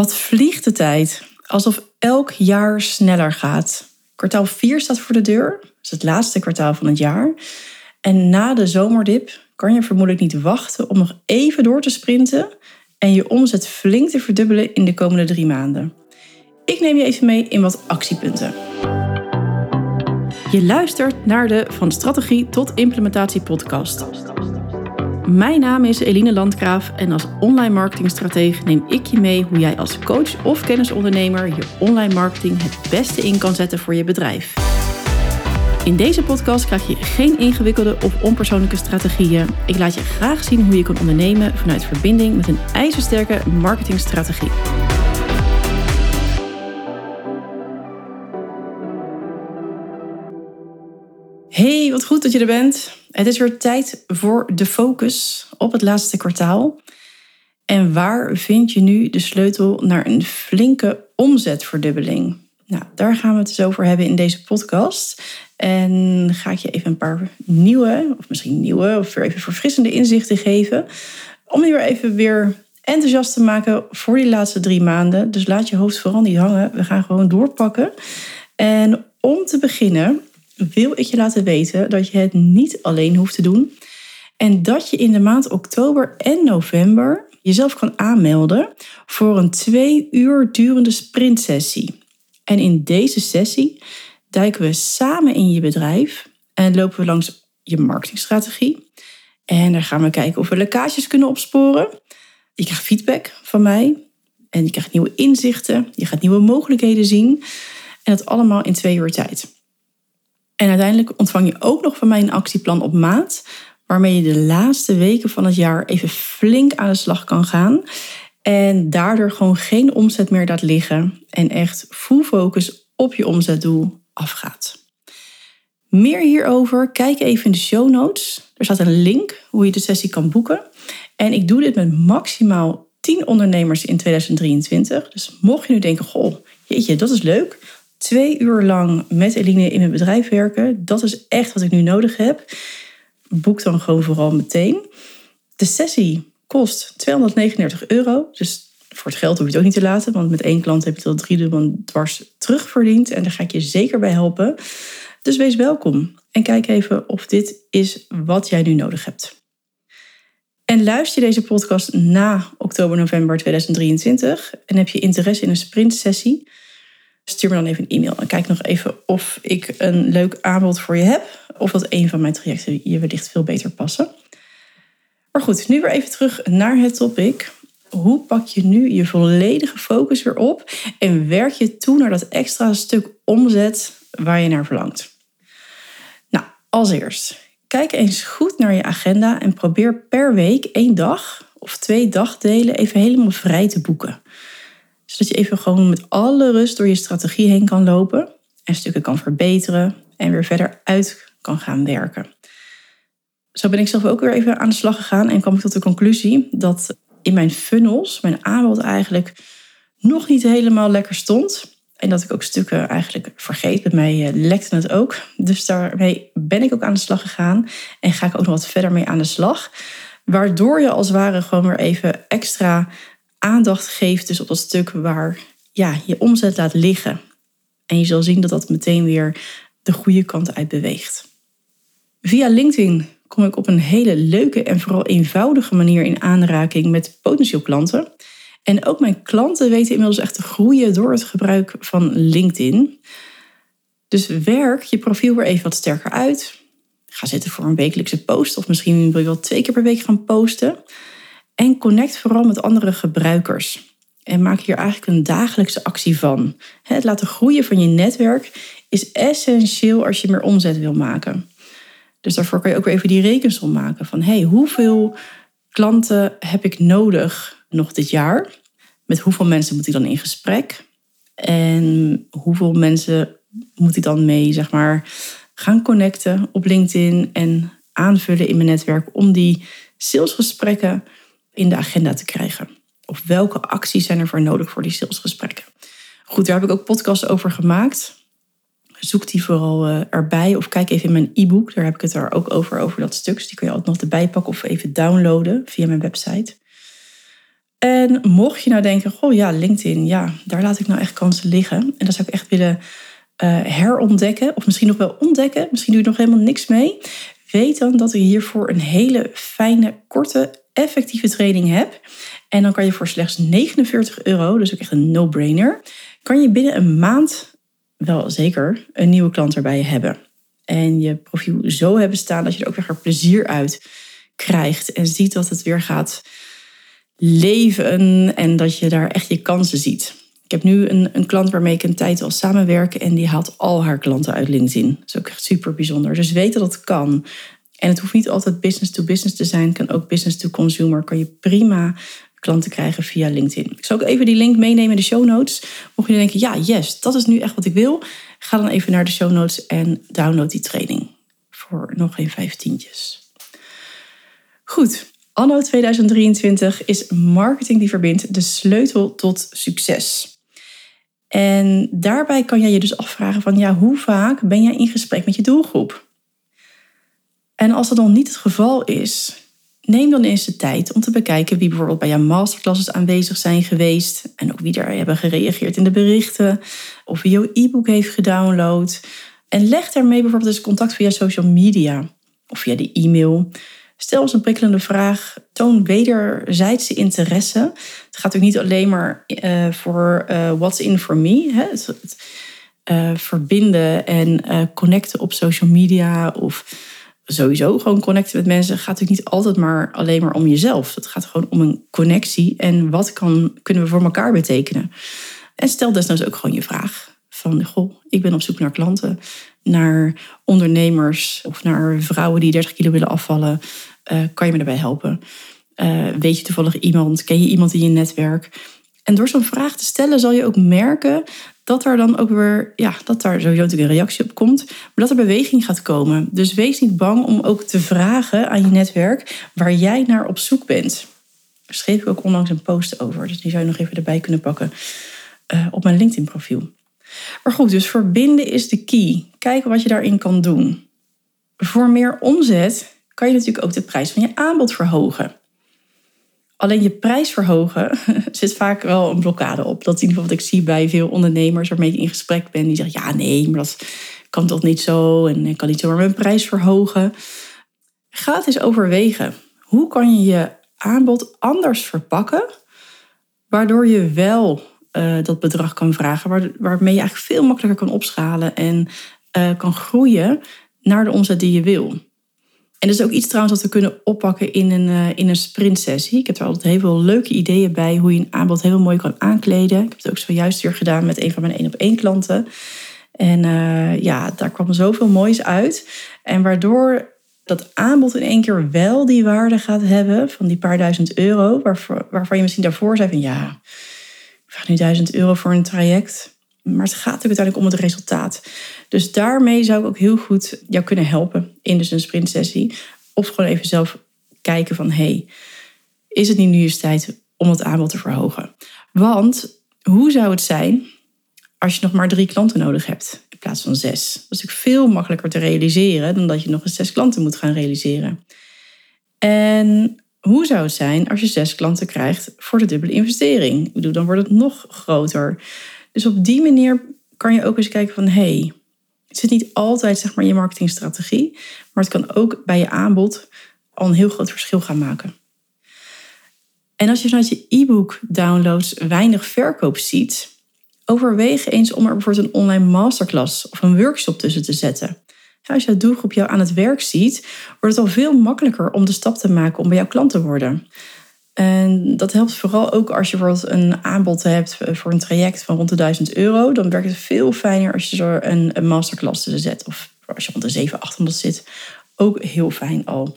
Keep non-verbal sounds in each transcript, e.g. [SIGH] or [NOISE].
Wat vliegt de tijd? Alsof elk jaar sneller gaat. Kwartaal 4 staat voor de deur. Dat is het laatste kwartaal van het jaar. En na de zomerdip kan je vermoedelijk niet wachten om nog even door te sprinten en je omzet flink te verdubbelen in de komende drie maanden. Ik neem je even mee in wat actiepunten. Je luistert naar de Van Strategie tot Implementatie podcast. Mijn naam is Eline Landgraaf en als online marketingstratege neem ik je mee hoe jij als coach of kennisondernemer je online marketing het beste in kan zetten voor je bedrijf. In deze podcast krijg je geen ingewikkelde of onpersoonlijke strategieën. Ik laat je graag zien hoe je kan ondernemen vanuit verbinding met een ijzersterke marketingstrategie. Hey, wat goed dat je er bent. Het is weer tijd voor de focus op het laatste kwartaal. En waar vind je nu de sleutel naar een flinke omzetverdubbeling? Nou, daar gaan we het dus over hebben in deze podcast. En ga ik je even een paar nieuwe, of misschien nieuwe, of weer even verfrissende inzichten geven. Om je weer even weer enthousiast te maken voor die laatste drie maanden. Dus laat je hoofd vooral niet hangen. We gaan gewoon doorpakken. En om te beginnen wil ik je laten weten dat je het niet alleen hoeft te doen. En dat je in de maand oktober en november jezelf kan aanmelden voor een twee uur durende sprintsessie. En in deze sessie duiken we samen in je bedrijf en lopen we langs je marketingstrategie. En daar gaan we kijken of we lekkages kunnen opsporen. Je krijgt feedback van mij en je krijgt nieuwe inzichten. Je gaat nieuwe mogelijkheden zien. En dat allemaal in twee uur tijd. En uiteindelijk ontvang je ook nog van mij een actieplan op maat, waarmee je de laatste weken van het jaar even flink aan de slag kan gaan. En daardoor gewoon geen omzet meer laat liggen en echt full focus op je omzetdoel afgaat. Meer hierover, kijk even in de show notes. Er staat een link hoe je de sessie kan boeken. En ik doe dit met maximaal 10 ondernemers in 2023. Dus mocht je nu denken, goh, jeetje, dat is leuk twee uur lang met Eline in mijn bedrijf werken. Dat is echt wat ik nu nodig heb. Boek dan gewoon vooral meteen. De sessie kost 239 euro. Dus voor het geld hoef je het ook niet te laten. Want met één klant heb je het al driedubbel dwars terugverdiend. En daar ga ik je zeker bij helpen. Dus wees welkom. En kijk even of dit is wat jij nu nodig hebt. En luister je deze podcast na oktober, november 2023 en heb je interesse in een sprintsessie, stuur me dan even een e-mail en kijk nog even of ik een leuk aanbod voor je heb. Of dat een van mijn trajecten je wellicht veel beter passen. Maar goed, nu weer even terug naar het topic. Hoe pak je nu je volledige focus weer op en werk je toe naar dat extra stuk omzet waar je naar verlangt? Nou, als eerst, kijk eens goed naar je agenda en probeer per week één dag of twee dagdelen even helemaal vrij te boeken zodat je even gewoon met alle rust door je strategie heen kan lopen en stukken kan verbeteren en weer verder uit kan gaan werken. Zo ben ik zelf ook weer even aan de slag gegaan en kwam ik tot de conclusie dat in mijn funnels, mijn aanbod eigenlijk nog niet helemaal lekker stond. En dat ik ook stukken eigenlijk vergeet. Bij mij eh, lekte het ook. Dus daarmee ben ik ook aan de slag gegaan. En ga ik ook nog wat verder mee aan de slag. Waardoor je als het ware gewoon weer even extra aandacht geeft dus op dat stuk waar ja, je omzet laat liggen. En je zal zien dat dat meteen weer de goede kant uit beweegt. Via LinkedIn kom ik op een hele leuke en vooral eenvoudige manier in aanraking met potentieel klanten. En ook mijn klanten weten inmiddels echt te groeien door het gebruik van LinkedIn. Dus werk je profiel weer even wat sterker uit. Ga zitten voor een wekelijkse post of misschien wil je wel twee keer per week gaan posten. En connect vooral met andere gebruikers. En maak hier eigenlijk een dagelijkse actie van. Het laten groeien van je netwerk is essentieel als je meer omzet wil maken. Dus daarvoor kan je ook weer even die rekensom maken van hey, hoeveel klanten heb ik nodig nog dit jaar? Met hoeveel mensen moet ik dan in gesprek? En hoeveel mensen moet ik dan mee, zeg maar, gaan connecten op LinkedIn en aanvullen in mijn netwerk om die salesgesprekken in de agenda te krijgen? Of welke acties zijn er voor nodig voor die salesgesprekken? Goed, daar heb ik ook podcasts over gemaakt. Zoek die vooral uh, erbij of kijk even in mijn e-book. Daar heb ik het er ook over, over dat stuk. Dus die kun je altijd nog erbij pakken of even downloaden via mijn website. En mocht je nou denken, goh ja, LinkedIn, ja, daar laat ik nou echt kansen liggen. En dat zou ik echt willen uh, herontdekken. Of misschien nog wel ontdekken. Misschien doe je nog helemaal niks mee. Weet dan dat ik hiervoor een hele fijne, korte, effectieve training heb. En dan kan je voor slechts 49 euro, dus ook echt een no-brainer, kan je binnen een maand wel zeker een nieuwe klant erbij hebben. En je profiel zo hebben staan dat je er ook weer plezier uit krijgt. En ziet dat het weer gaat leven en dat je daar echt je kansen ziet. Ik heb nu een, een klant waarmee ik een tijd al samenwerk en die haalt al haar klanten uit LinkedIn. Dat is ook echt super bijzonder. Dus weet dat het kan. En het hoeft niet altijd business to business te zijn, het kan ook business to consumer. Kan je prima klanten krijgen via LinkedIn. Ik zal ook even die link meenemen in de show notes. Mocht je denken, ja, yes, dat is nu echt wat ik wil. Ga dan even naar de show notes en download die training. Voor nog geen vijftientjes. Goed, anno 2023 is marketing die verbindt de sleutel tot succes. En daarbij kan jij je dus afvragen van, ja, hoe vaak ben jij in gesprek met je doelgroep? En als dat nog niet het geval is, Neem dan eens de tijd om te bekijken wie bijvoorbeeld bij jouw masterclasses aanwezig zijn geweest en ook wie er hebben gereageerd in de berichten of wie jouw e-book heeft gedownload. En leg daarmee bijvoorbeeld eens contact via social media of via de e-mail. Stel eens een prikkelende vraag. Toon wederzijdse interesse. Het gaat ook niet alleen maar uh, voor uh, what's in for me. Hè? Het, uh, verbinden en connecten op social media of sowieso gewoon connecten met mensen gaat natuurlijk niet altijd maar alleen maar om jezelf. Het gaat gewoon om een connectie en wat kan, kunnen we voor elkaar betekenen. En stel desnoods ook gewoon je vraag van, goh, ik ben op zoek naar klanten, naar ondernemers of naar vrouwen die 30 kilo willen afvallen. Uh, kan je me daarbij helpen? Uh, weet je toevallig iemand? Ken je iemand in je netwerk? En door zo'n vraag te stellen zal je ook merken dat er dan ook weer, ja, dat daar sowieso natuurlijk een reactie op komt, maar dat er beweging gaat komen. Dus wees niet bang om ook te vragen aan je netwerk waar jij naar op zoek bent. Daar schreef ik ook onlangs een post over, dus die zou je nog even erbij kunnen pakken uh, op mijn LinkedIn-profiel. Maar goed, dus verbinden is de key. Kijken wat je daarin kan doen. Voor meer omzet kan je natuurlijk ook de prijs van je aanbod verhogen. Alleen je prijs verhogen [LAUGHS] zit vaak wel een blokkade op. Dat is in ieder geval wat ik zie bij veel ondernemers waarmee ik in gesprek ben. Die zeggen, ja nee, maar dat kan toch niet zo. En ik kan niet zomaar mijn prijs verhogen. Ga het eens overwegen. Hoe kan je je aanbod anders verpakken? Waardoor je wel uh, dat bedrag kan vragen. waarmee je eigenlijk veel makkelijker kan opschalen. En uh, kan groeien naar de omzet die je wil. En dat is ook iets trouwens dat we kunnen oppakken in een, uh, in een sprintsessie. Ik heb er altijd heel veel leuke ideeën bij hoe je een aanbod heel mooi kan aankleden. Ik heb het ook zojuist weer gedaan met een van mijn één op één klanten. En uh, ja, daar kwam zoveel moois uit. En waardoor dat aanbod in één keer wel die waarde gaat hebben van die paar duizend euro, waarvan, waarvan je misschien daarvoor zei van ja, ik vraag nu duizend euro voor een traject. Maar het gaat natuurlijk uiteindelijk om het resultaat. Dus daarmee zou ik ook heel goed jou kunnen helpen in dus een sprintsessie. Of gewoon even zelf kijken van, hey, is het niet nu eens tijd om het aanbod te verhogen? Want hoe zou het zijn als je nog maar drie klanten nodig hebt in plaats van zes? Dat is natuurlijk veel makkelijker te realiseren dan dat je nog eens zes klanten moet gaan realiseren. En hoe zou het zijn als je zes klanten krijgt voor de dubbele investering? Ik bedoel, dan wordt het nog groter. Dus op die manier kan je ook eens kijken van hey, het zit niet altijd zeg maar, in je marketingstrategie, maar het kan ook bij je aanbod al een heel groot verschil gaan maken. En als je vanuit je e-book downloads weinig verkoop ziet, overweeg eens om er bijvoorbeeld een online masterclass of een workshop tussen te zetten. Als je doelgroep jou aan het werk ziet, wordt het al veel makkelijker om de stap te maken om bij jouw klant te worden. En dat helpt vooral ook als je bijvoorbeeld een aanbod hebt voor een traject van rond de 1000 euro. Dan werkt het veel fijner als je er een, masterclass tussen zet. Of als je rond de 700, 800 zit. Ook heel fijn al.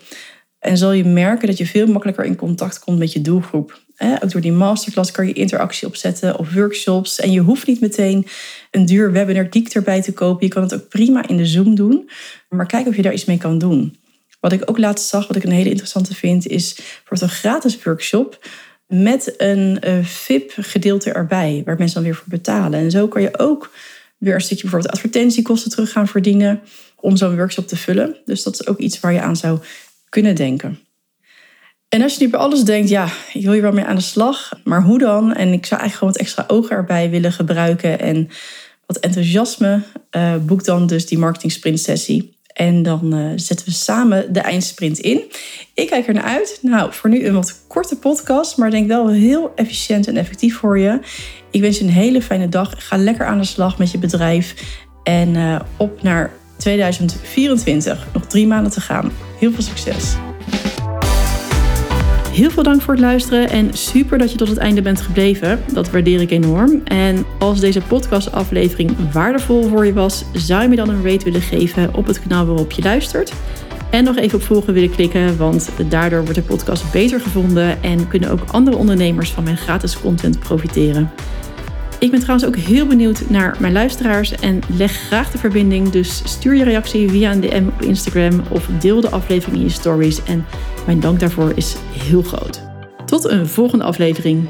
En zal je merken dat je veel makkelijker in contact komt met je doelgroep. Ook door die masterclass kan je interactie opzetten of workshops. En je hoeft niet meteen een duur webinar erbij te kopen. Je kan het ook prima in de Zoom doen. Maar kijk of je daar iets mee kan doen. Wat ik ook laatst zag, wat ik een hele interessante vind, is voor een gratis workshop met een VIP-gedeelte erbij, waar mensen dan weer voor betalen. En zo kan je ook weer een stukje bijvoorbeeld advertentiekosten terug gaan verdienen om zo'n workshop te vullen. Dus dat is ook iets waar je aan zou kunnen denken. En als je nu bij alles denkt, ja, ik wil hier wel mee aan de slag, maar hoe dan? En ik zou eigenlijk gewoon wat extra ogen erbij willen gebruiken en wat enthousiasme, uh, boek dan dus die marketing sprint sessie. En dan uh, zetten we samen de eindsprint in. Ik kijk er naar uit. Nou, voor nu een wat korte podcast, maar denk wel heel efficiënt en effectief voor je. Ik wens je een hele fijne dag. Ga lekker aan de slag met je bedrijf. En uh, op naar 2024. Nog drie maanden te gaan. Heel veel succes. Heel veel dank voor het luisteren en super dat je tot het einde bent gebleven. Dat waardeer ik enorm. En als deze podcastaflevering waardevol voor je was, zou je me dan een rate willen geven op het kanaal waarop je luistert. En nog even op volgen willen klikken, want daardoor wordt de podcast beter gevonden en kunnen ook andere ondernemers van mijn gratis content profiteren. Ik ben trouwens ook heel benieuwd naar mijn luisteraars en leg graag de verbinding. Dus stuur je reactie via een DM op Instagram of deel de aflevering in je stories. En mijn dank daarvoor is heel groot. Tot een volgende aflevering.